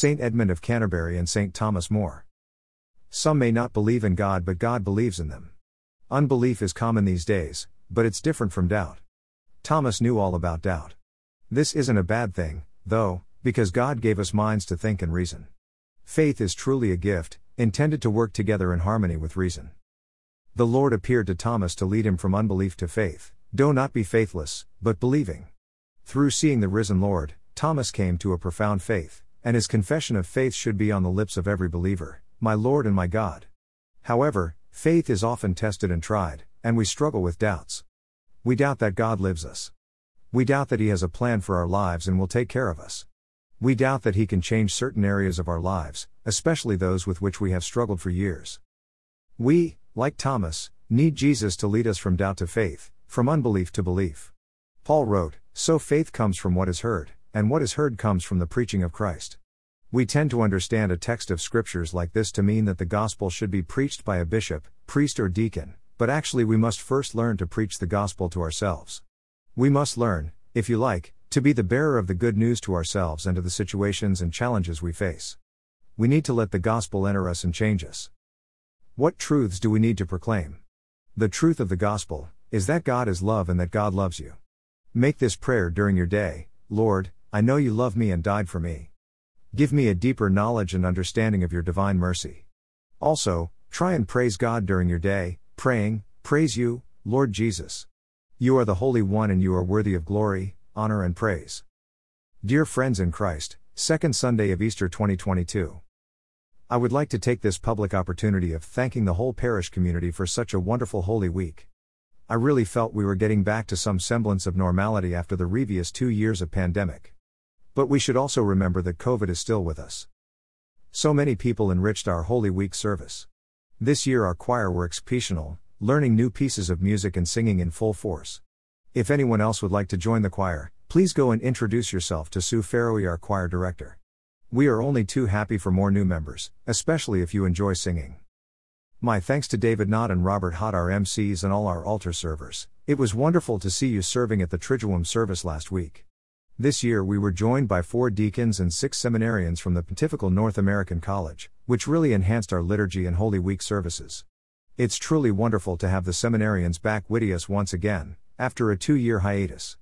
St. Edmund of Canterbury and St. Thomas More. Some may not believe in God, but God believes in them. Unbelief is common these days, but it's different from doubt. Thomas knew all about doubt. This isn't a bad thing, though, because God gave us minds to think and reason. Faith is truly a gift, intended to work together in harmony with reason. The Lord appeared to Thomas to lead him from unbelief to faith. Do not be faithless, but believing. Through seeing the risen Lord, Thomas came to a profound faith, and his confession of faith should be on the lips of every believer My Lord and my God. However, faith is often tested and tried, and we struggle with doubts. We doubt that God lives us. We doubt that He has a plan for our lives and will take care of us. We doubt that He can change certain areas of our lives, especially those with which we have struggled for years. We, like Thomas, need Jesus to lead us from doubt to faith, from unbelief to belief. Paul wrote, So faith comes from what is heard, and what is heard comes from the preaching of Christ. We tend to understand a text of scriptures like this to mean that the gospel should be preached by a bishop, priest, or deacon, but actually we must first learn to preach the gospel to ourselves. We must learn, if you like, to be the bearer of the good news to ourselves and to the situations and challenges we face. We need to let the gospel enter us and change us. What truths do we need to proclaim? The truth of the gospel is that God is love and that God loves you. Make this prayer during your day Lord, I know you love me and died for me. Give me a deeper knowledge and understanding of your divine mercy. Also, try and praise God during your day, praying, Praise you, Lord Jesus. You are the Holy One and you are worthy of glory, honor, and praise. Dear friends in Christ, second Sunday of Easter 2022. I would like to take this public opportunity of thanking the whole parish community for such a wonderful Holy Week. I really felt we were getting back to some semblance of normality after the previous two years of pandemic. But we should also remember that COVID is still with us. So many people enriched our Holy Week service. This year our choir were exceptional, learning new pieces of music and singing in full force. If anyone else would like to join the choir, please go and introduce yourself to Sue Farrowy, our choir director. We are only too happy for more new members, especially if you enjoy singing. My thanks to David Knott and Robert Hott, our MCs, and all our altar servers. It was wonderful to see you serving at the Triduum service last week. This year we were joined by four deacons and six seminarians from the Pontifical North American College, which really enhanced our liturgy and Holy Week services. It's truly wonderful to have the seminarians back with us once again, after a two year hiatus.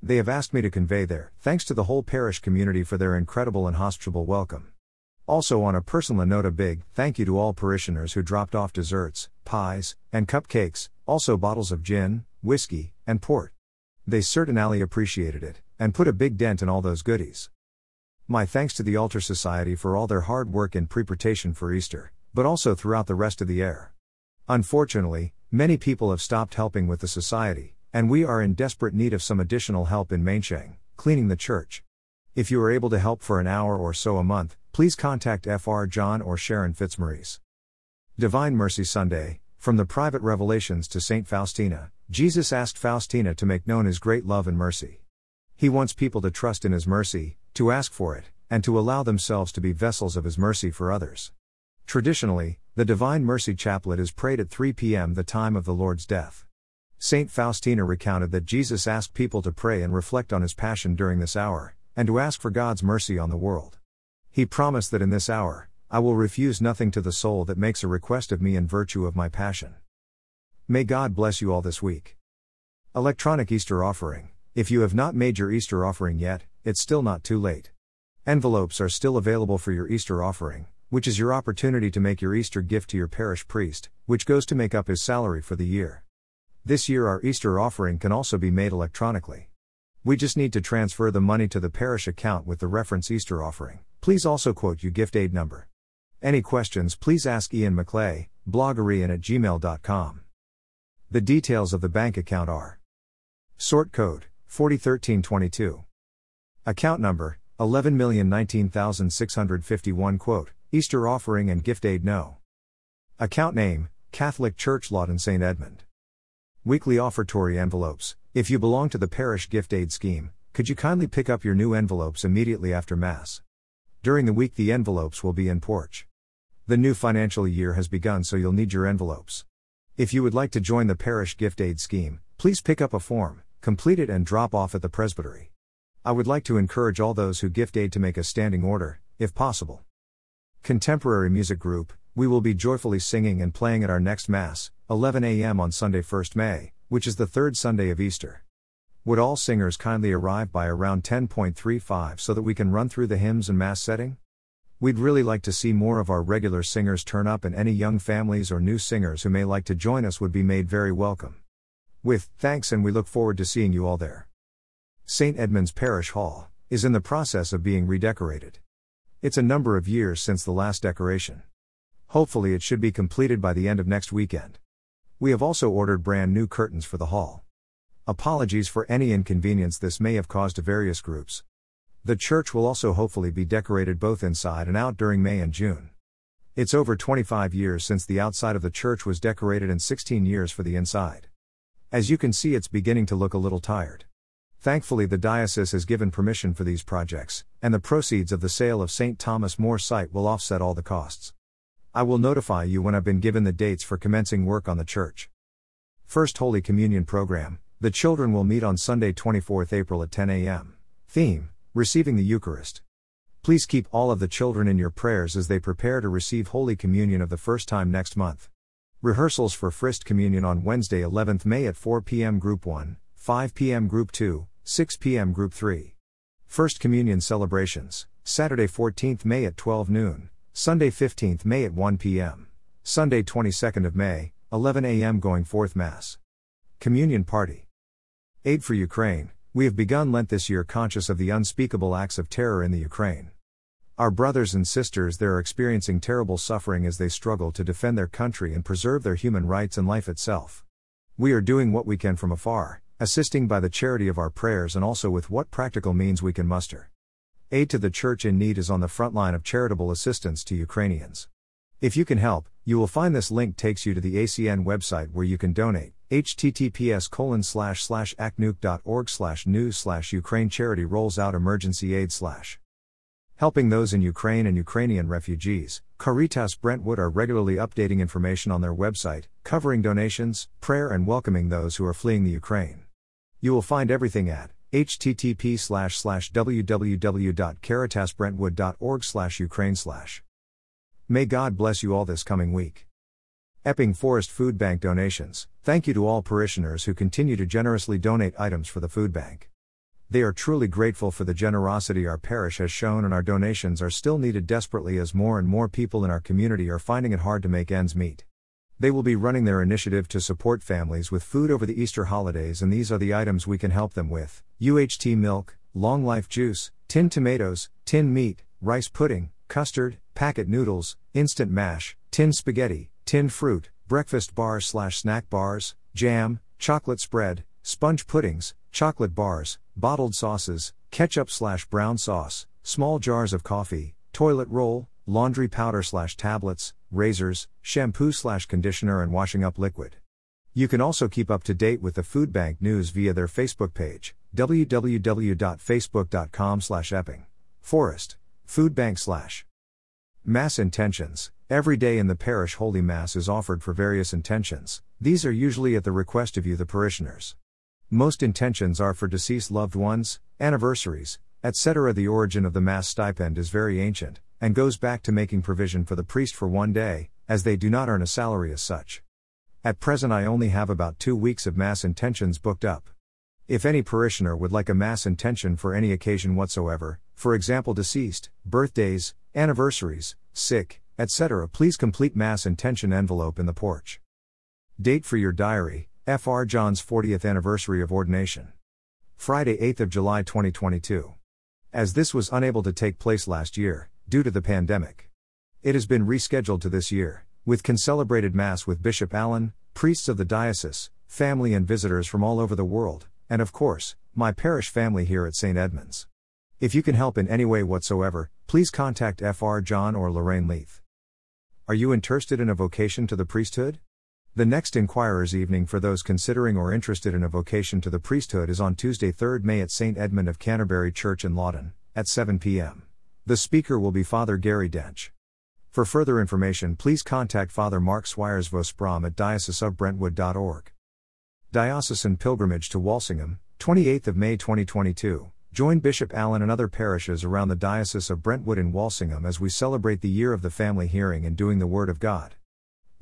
They have asked me to convey their thanks to the whole parish community for their incredible and hospitable welcome. Also, on a personal note, a big thank you to all parishioners who dropped off desserts, pies, and cupcakes, also bottles of gin, whiskey, and port. They certainly appreciated it, and put a big dent in all those goodies. My thanks to the Altar Society for all their hard work in preparation for Easter, but also throughout the rest of the year. Unfortunately, many people have stopped helping with the Society, and we are in desperate need of some additional help in Mainsheng, cleaning the church. If you are able to help for an hour or so a month, please contact FR John or Sharon Fitzmaurice. Divine Mercy Sunday, from the private revelations to St. Faustina, Jesus asked Faustina to make known his great love and mercy. He wants people to trust in his mercy, to ask for it, and to allow themselves to be vessels of his mercy for others. Traditionally, the Divine Mercy Chaplet is prayed at 3 p.m., the time of the Lord's death. St. Faustina recounted that Jesus asked people to pray and reflect on his passion during this hour, and to ask for God's mercy on the world. He promised that in this hour, I will refuse nothing to the soul that makes a request of me in virtue of my passion. May God bless you all this week. Electronic Easter Offering. If you have not made your Easter offering yet, it's still not too late. Envelopes are still available for your Easter offering, which is your opportunity to make your Easter gift to your parish priest, which goes to make up his salary for the year. This year, our Easter offering can also be made electronically. We just need to transfer the money to the parish account with the reference Easter offering. Please also quote your gift aid number. Any questions, please ask Ian McClay, bloggerian at gmail.com. The details of the bank account are Sort code 401322. Account number 11,019,651 quote, Easter offering and gift aid no. Account name, Catholic Church Loughton St. Edmund. Weekly offertory envelopes. If you belong to the parish gift aid scheme, could you kindly pick up your new envelopes immediately after Mass? During the week, the envelopes will be in porch. The new financial year has begun, so you'll need your envelopes. If you would like to join the parish gift aid scheme, please pick up a form, complete it, and drop off at the presbytery. I would like to encourage all those who gift aid to make a standing order, if possible. Contemporary music group, we will be joyfully singing and playing at our next Mass, 11 a.m. on Sunday 1st May, which is the third Sunday of Easter. Would all singers kindly arrive by around 10.35 so that we can run through the hymns and Mass setting? We'd really like to see more of our regular singers turn up, and any young families or new singers who may like to join us would be made very welcome. With thanks, and we look forward to seeing you all there. St. Edmund's Parish Hall is in the process of being redecorated. It's a number of years since the last decoration. Hopefully, it should be completed by the end of next weekend. We have also ordered brand new curtains for the hall. Apologies for any inconvenience this may have caused to various groups. The church will also hopefully be decorated both inside and out during May and June. It's over 25 years since the outside of the church was decorated and 16 years for the inside. As you can see, it's beginning to look a little tired. Thankfully, the diocese has given permission for these projects, and the proceeds of the sale of St. Thomas More site will offset all the costs. I will notify you when I've been given the dates for commencing work on the church. First Holy Communion program the children will meet on Sunday, 24th April at 10 a.m. Theme Receiving the Eucharist. Please keep all of the children in your prayers as they prepare to receive Holy Communion of the first time next month. Rehearsals for First Communion on Wednesday, 11th May at 4 p.m. Group 1, 5 p.m. Group 2, 6 p.m. Group 3. First Communion celebrations, Saturday 14th May at 12 noon, Sunday 15th May at 1 p.m., Sunday 22nd of May, 11 a.m. going forth Mass. Communion Party. Aid for Ukraine. We have begun Lent this year conscious of the unspeakable acts of terror in the Ukraine. Our brothers and sisters there are experiencing terrible suffering as they struggle to defend their country and preserve their human rights and life itself. We are doing what we can from afar, assisting by the charity of our prayers and also with what practical means we can muster. Aid to the church in need is on the front line of charitable assistance to Ukrainians. If you can help, you will find this link takes you to the ACN website where you can donate https colon slash slash slash news slash Ukraine charity rolls out emergency aid slash. Helping those in Ukraine and Ukrainian refugees, Caritas Brentwood are regularly updating information on their website, covering donations, prayer and welcoming those who are fleeing the Ukraine. You will find everything at http slash slash www.caritasbrentwood.org slash Ukraine slash. May God bless you all this coming week. Epping Forest Food Bank donations. Thank you to all parishioners who continue to generously donate items for the food bank. They are truly grateful for the generosity our parish has shown, and our donations are still needed desperately as more and more people in our community are finding it hard to make ends meet. They will be running their initiative to support families with food over the Easter holidays, and these are the items we can help them with UHT milk, long life juice, tinned tomatoes, tinned meat, rice pudding, custard, packet noodles, instant mash, tinned spaghetti, tinned fruit, breakfast bars slash snack bars, jam, chocolate spread, sponge puddings, chocolate bars, bottled sauces, ketchup slash brown sauce, small jars of coffee, toilet roll, laundry powder slash tablets, razors, shampoo slash conditioner, and washing up liquid. You can also keep up to date with the food bank news via their Facebook page, www.facebook.com slash epping. Forest. Food bank slash. Mass intentions. Every day in the parish Holy Mass is offered for various intentions. These are usually at the request of you, the parishioners. Most intentions are for deceased loved ones, anniversaries, etc. The origin of the Mass stipend is very ancient, and goes back to making provision for the priest for one day, as they do not earn a salary as such. At present, I only have about two weeks of Mass intentions booked up. If any parishioner would like a Mass intention for any occasion whatsoever, for example, deceased, birthdays, anniversaries, sick, etc., please complete Mass intention envelope in the porch. Date for your diary Fr. John's 40th anniversary of ordination. Friday, 8th of July 2022. As this was unable to take place last year, due to the pandemic. It has been rescheduled to this year, with concelebrated Mass with Bishop Alan, priests of the diocese, family and visitors from all over the world, and of course, my parish family here at St. Edmunds. If you can help in any way whatsoever, please contact Fr. John or Lorraine Leith. Are you interested in a vocation to the priesthood? The next Inquirer's Evening for those considering or interested in a vocation to the priesthood is on Tuesday, 3rd May at St. Edmund of Canterbury Church in Loughton, at 7 p.m. The speaker will be Father Gary Dench. For further information, please contact Father Mark Swires Vosbrom at dioceseofbrentwood.org. Diocesan Pilgrimage to Walsingham, 28th of May 2022. Join Bishop Alan and other parishes around the Diocese of Brentwood in Walsingham as we celebrate the year of the family hearing and doing the Word of God.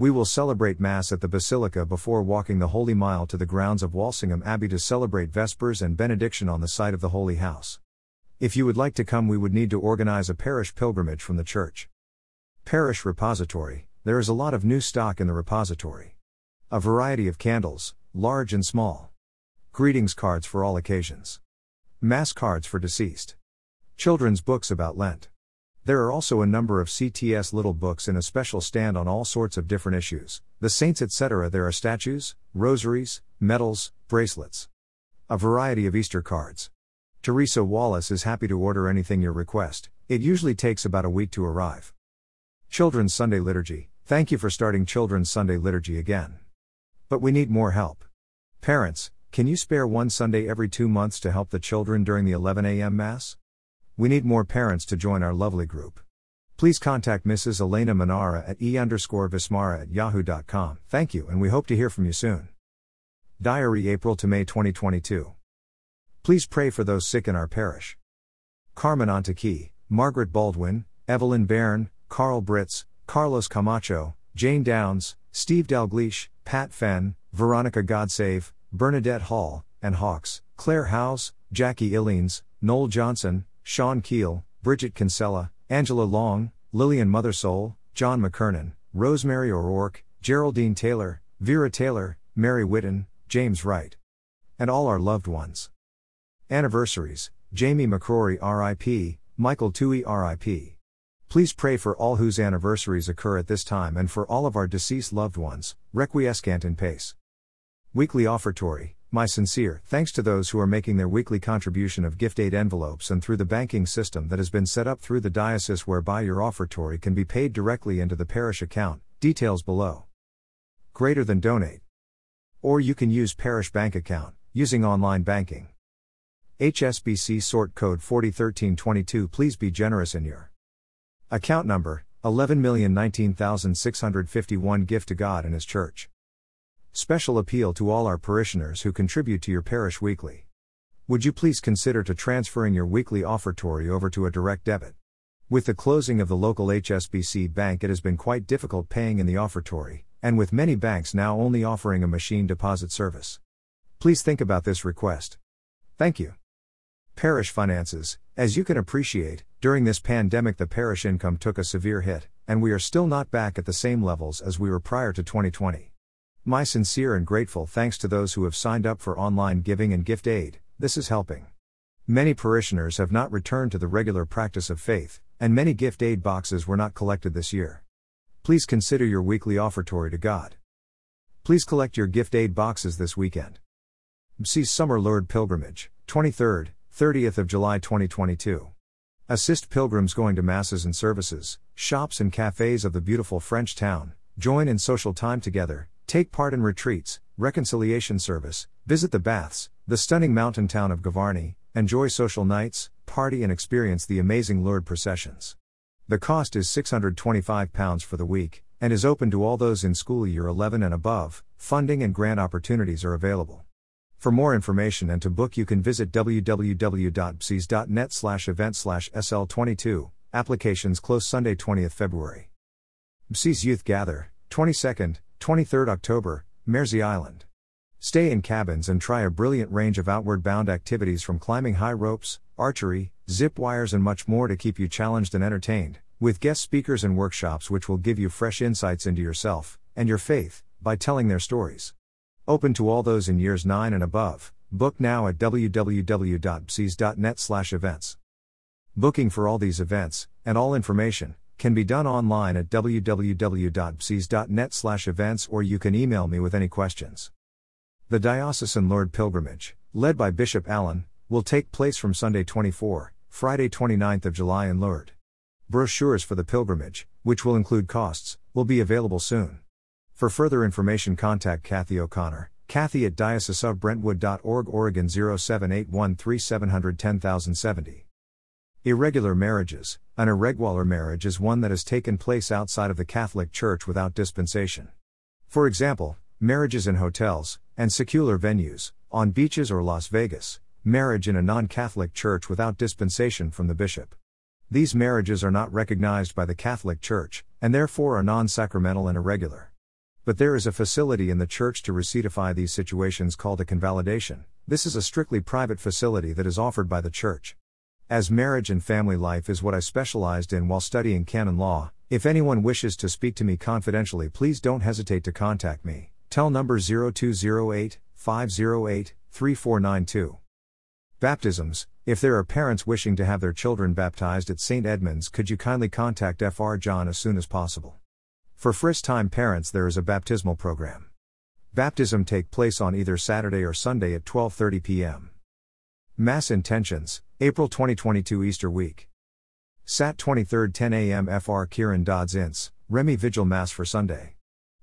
We will celebrate Mass at the Basilica before walking the Holy Mile to the grounds of Walsingham Abbey to celebrate Vespers and Benediction on the site of the Holy House. If you would like to come, we would need to organize a parish pilgrimage from the church. Parish Repository There is a lot of new stock in the repository. A variety of candles, large and small. Greetings cards for all occasions. Mass cards for deceased. Children's books about Lent. There are also a number of CTS little books in a special stand on all sorts of different issues, the saints, etc. There are statues, rosaries, medals, bracelets. A variety of Easter cards. Teresa Wallace is happy to order anything you request, it usually takes about a week to arrive. Children's Sunday Liturgy Thank you for starting Children's Sunday Liturgy again. But we need more help. Parents, can you spare one Sunday every two months to help the children during the 11 a.m. Mass? We need more parents to join our lovely group. Please contact Mrs. Elena Manara at e underscore vismara at yahoo.com. Thank you, and we hope to hear from you soon. Diary April to May 2022. Please pray for those sick in our parish. Carmen Antaki, Margaret Baldwin, Evelyn Bairn, Carl Britz, Carlos Camacho, Jane Downs, Steve Dalgleish, Pat Fenn, Veronica Godsave, Bernadette Hall, and Hawks, Claire House, Jackie Illines, Noel Johnson, Sean Keel, Bridget Kinsella, Angela Long, Lillian Mothersoul, John McKernan, Rosemary O'Rourke, Geraldine Taylor, Vera Taylor, Mary Whitten, James Wright. And all our loved ones. Anniversaries Jamie McCrory RIP, Michael Tui RIP. Please pray for all whose anniversaries occur at this time and for all of our deceased loved ones, requiescant in pace. Weekly Offertory, my sincere thanks to those who are making their weekly contribution of gift aid envelopes and through the banking system that has been set up through the diocese whereby your offertory can be paid directly into the parish account, details below. Greater than donate. Or you can use parish bank account, using online banking. HSBC sort code 401322 Please be generous in your account number 11,019,651 Gift to God and His Church. Special appeal to all our parishioners who contribute to your parish weekly. Would you please consider to transferring your weekly offertory over to a direct debit? With the closing of the local HSBC bank, it has been quite difficult paying in the offertory, and with many banks now only offering a machine deposit service. Please think about this request. Thank you. Parish finances, as you can appreciate, during this pandemic the parish income took a severe hit, and we are still not back at the same levels as we were prior to 2020. My sincere and grateful thanks to those who have signed up for online giving and gift aid, this is helping. Many parishioners have not returned to the regular practice of faith, and many gift aid boxes were not collected this year. Please consider your weekly offertory to God. Please collect your gift aid boxes this weekend. See Summer Lourdes Pilgrimage, 23rd, 30th of July 2022. Assist pilgrims going to masses and services, shops and cafes of the beautiful French town, join in social time together, Take part in retreats, reconciliation service, visit the baths, the stunning mountain town of Gavarnie, enjoy social nights, party and experience the amazing Lourdes processions. The cost is £625 for the week, and is open to all those in school year 11 and above. Funding and grant opportunities are available. For more information and to book you can visit www.bces.net slash event slash SL22. Applications close Sunday 20th February. BC's Youth Gather, 22nd, 23rd October, Mersea Island. Stay in cabins and try a brilliant range of outward bound activities from climbing high ropes, archery, zip wires, and much more to keep you challenged and entertained, with guest speakers and workshops which will give you fresh insights into yourself and your faith by telling their stories. Open to all those in years 9 and above. Book now at www.bces.net/events. Booking for all these events and all information can be done online at www.bces.net/events or you can email me with any questions. The Diocesan Lourdes Pilgrimage, led by Bishop Alan, will take place from Sunday 24, Friday 29th of July in Lourdes. Brochures for the pilgrimage, which will include costs, will be available soon. For further information contact Kathy O'Connor, Kathy at dioceseofbrentwood.org Oregon 0781371001070. Irregular marriages. An irregular marriage is one that has taken place outside of the Catholic Church without dispensation. For example, marriages in hotels and secular venues, on beaches or Las Vegas, Marriage in a non Catholic church without dispensation from the bishop. These marriages are not recognized by the Catholic Church, and therefore are non sacramental and irregular. But there is a facility in the Church to recidify these situations called a convalidation. This is a strictly private facility that is offered by the Church. As marriage and family life is what I specialized in while studying canon law, if anyone wishes to speak to me confidentially, please don't hesitate to contact me. Tell number 0208 508 3492. Baptisms If there are parents wishing to have their children baptized at St. Edmunds, could you kindly contact Fr. John as soon as possible? For first time parents, there is a baptismal program. Baptism take place on either Saturday or Sunday at 12:30 p.m. Mass intentions: April 2022 Easter week. Sat 23rd 10 a.m. Fr. Kieran Dodds Ince, Remy Vigil Mass for Sunday.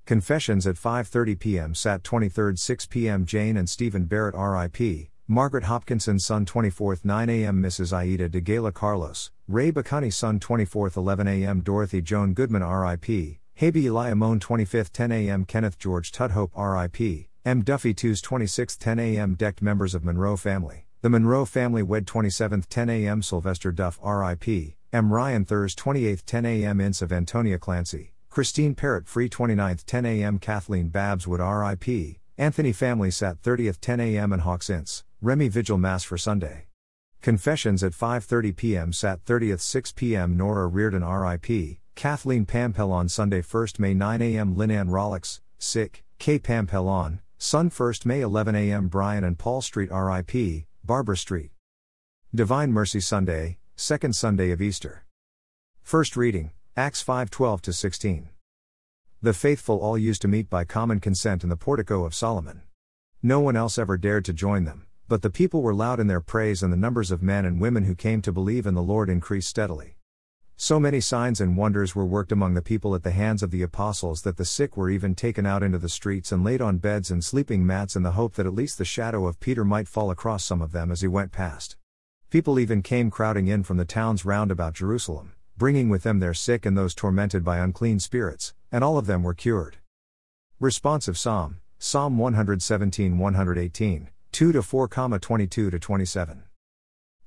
Confessions at 5:30 p.m. Sat 23rd 6 p.m. Jane and Stephen Barrett RIP, Margaret Hopkinson Son 24th 9 a.m. Mrs. Aida de Gala Carlos, Ray Bacani Son 24th 11 a.m. Dorothy Joan Goodman RIP, Habi Eliamone 25th 10 a.m. Kenneth George Tudhope RIP, M. Duffy 2's 26th 10 a.m. Decked members of Monroe family, the Monroe family wed 27th 10 a.m. Sylvester Duff RIP, M. Ryan Thurs 28th 10 a.m. Ince of Antonia Clancy, Christine Parrott Free 29th 10 a.m. Kathleen Babswood RIP, Anthony family sat 30th 10 a.m. and Hawks Ince. Remy Vigil Mass for Sunday. Confessions at 5:30 p.m. Sat 30th 6 p.m. Nora Reardon RIP, Kathleen Pampel on Sunday 1st May 9 a.m. Linan Rollix, sick, K Pampel on, Sun 1st May 11 a.m. Brian and Paul Street RIP, Barbara Street. Divine Mercy Sunday, second Sunday of Easter. First reading, Acts 5:12 to 16. The faithful all used to meet by common consent in the portico of Solomon. No one else ever dared to join them but the people were loud in their praise, and the numbers of men and women who came to believe in the Lord increased steadily. So many signs and wonders were worked among the people at the hands of the apostles that the sick were even taken out into the streets and laid on beds and sleeping mats in the hope that at least the shadow of Peter might fall across some of them as he went past. People even came crowding in from the towns round about Jerusalem, bringing with them their sick and those tormented by unclean spirits, and all of them were cured. Responsive Psalm, Psalm 117 118. 2 to 4, 22 to 27.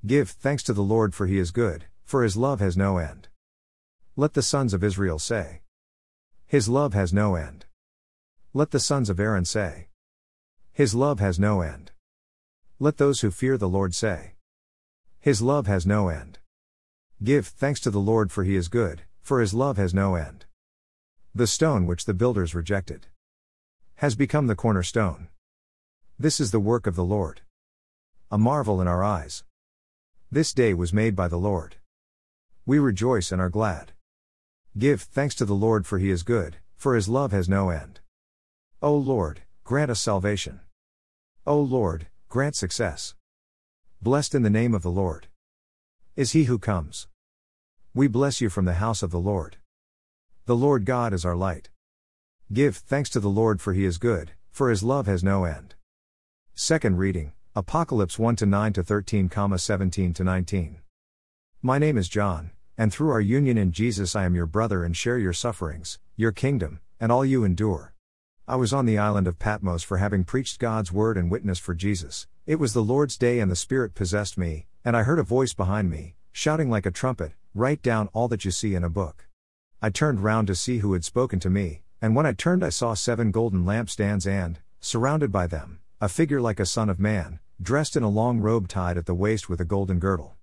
Give thanks to the Lord for he is good, for his love has no end. Let the sons of Israel say, His love has no end. Let the sons of Aaron say, His love has no end. Let those who fear the Lord say, His love has no end. Give thanks to the Lord for he is good, for his love has no end. The stone which the builders rejected has become the cornerstone. This is the work of the Lord. A marvel in our eyes. This day was made by the Lord. We rejoice and are glad. Give thanks to the Lord for he is good, for his love has no end. O Lord, grant us salvation. O Lord, grant success. Blessed in the name of the Lord is he who comes. We bless you from the house of the Lord. The Lord God is our light. Give thanks to the Lord for he is good, for his love has no end. Second reading, Apocalypse 1 to 9 to 13, 17 to 19. My name is John, and through our union in Jesus I am your brother and share your sufferings, your kingdom, and all you endure. I was on the island of Patmos for having preached God's word and witnessed for Jesus. It was the Lord's day and the Spirit possessed me, and I heard a voice behind me, shouting like a trumpet, Write down all that you see in a book. I turned round to see who had spoken to me, and when I turned I saw seven golden lampstands and, surrounded by them, a figure like a son of man, dressed in a long robe tied at the waist with a golden girdle.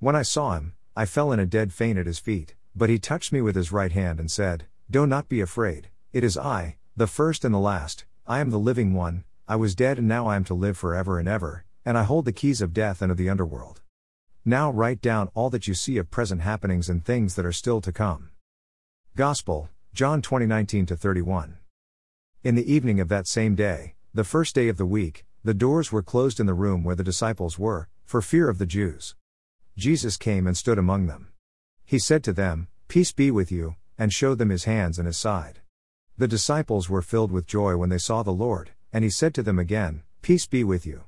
When I saw him, I fell in a dead faint at his feet, but he touched me with his right hand and said, Do not be afraid, it is I, the first and the last, I am the living one, I was dead and now I am to live forever and ever, and I hold the keys of death and of the underworld. Now write down all that you see of present happenings and things that are still to come. Gospel, John 2019 31. In the evening of that same day, the first day of the week, the doors were closed in the room where the disciples were, for fear of the Jews. Jesus came and stood among them. He said to them, Peace be with you, and showed them his hands and his side. The disciples were filled with joy when they saw the Lord, and he said to them again, Peace be with you.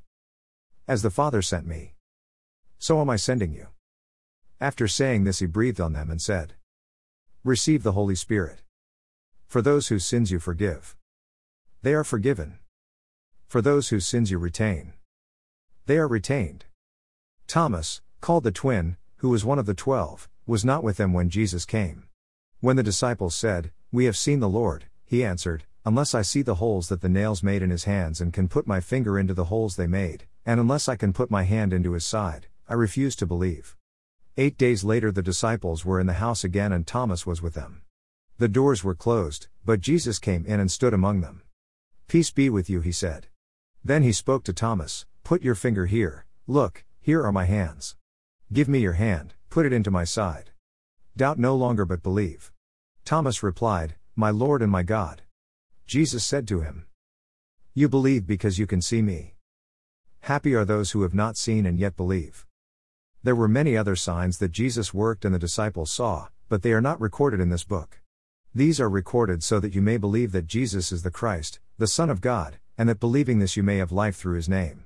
As the Father sent me, so am I sending you. After saying this, he breathed on them and said, Receive the Holy Spirit. For those whose sins you forgive, they are forgiven. For those whose sins you retain, they are retained. Thomas, called the twin, who was one of the twelve, was not with them when Jesus came. When the disciples said, We have seen the Lord, he answered, Unless I see the holes that the nails made in his hands and can put my finger into the holes they made, and unless I can put my hand into his side, I refuse to believe. Eight days later, the disciples were in the house again and Thomas was with them. The doors were closed, but Jesus came in and stood among them. Peace be with you, he said. Then he spoke to Thomas Put your finger here, look, here are my hands. Give me your hand, put it into my side. Doubt no longer but believe. Thomas replied, My Lord and my God. Jesus said to him, You believe because you can see me. Happy are those who have not seen and yet believe. There were many other signs that Jesus worked and the disciples saw, but they are not recorded in this book. These are recorded so that you may believe that Jesus is the Christ, the Son of God, and that believing this you may have life through his name.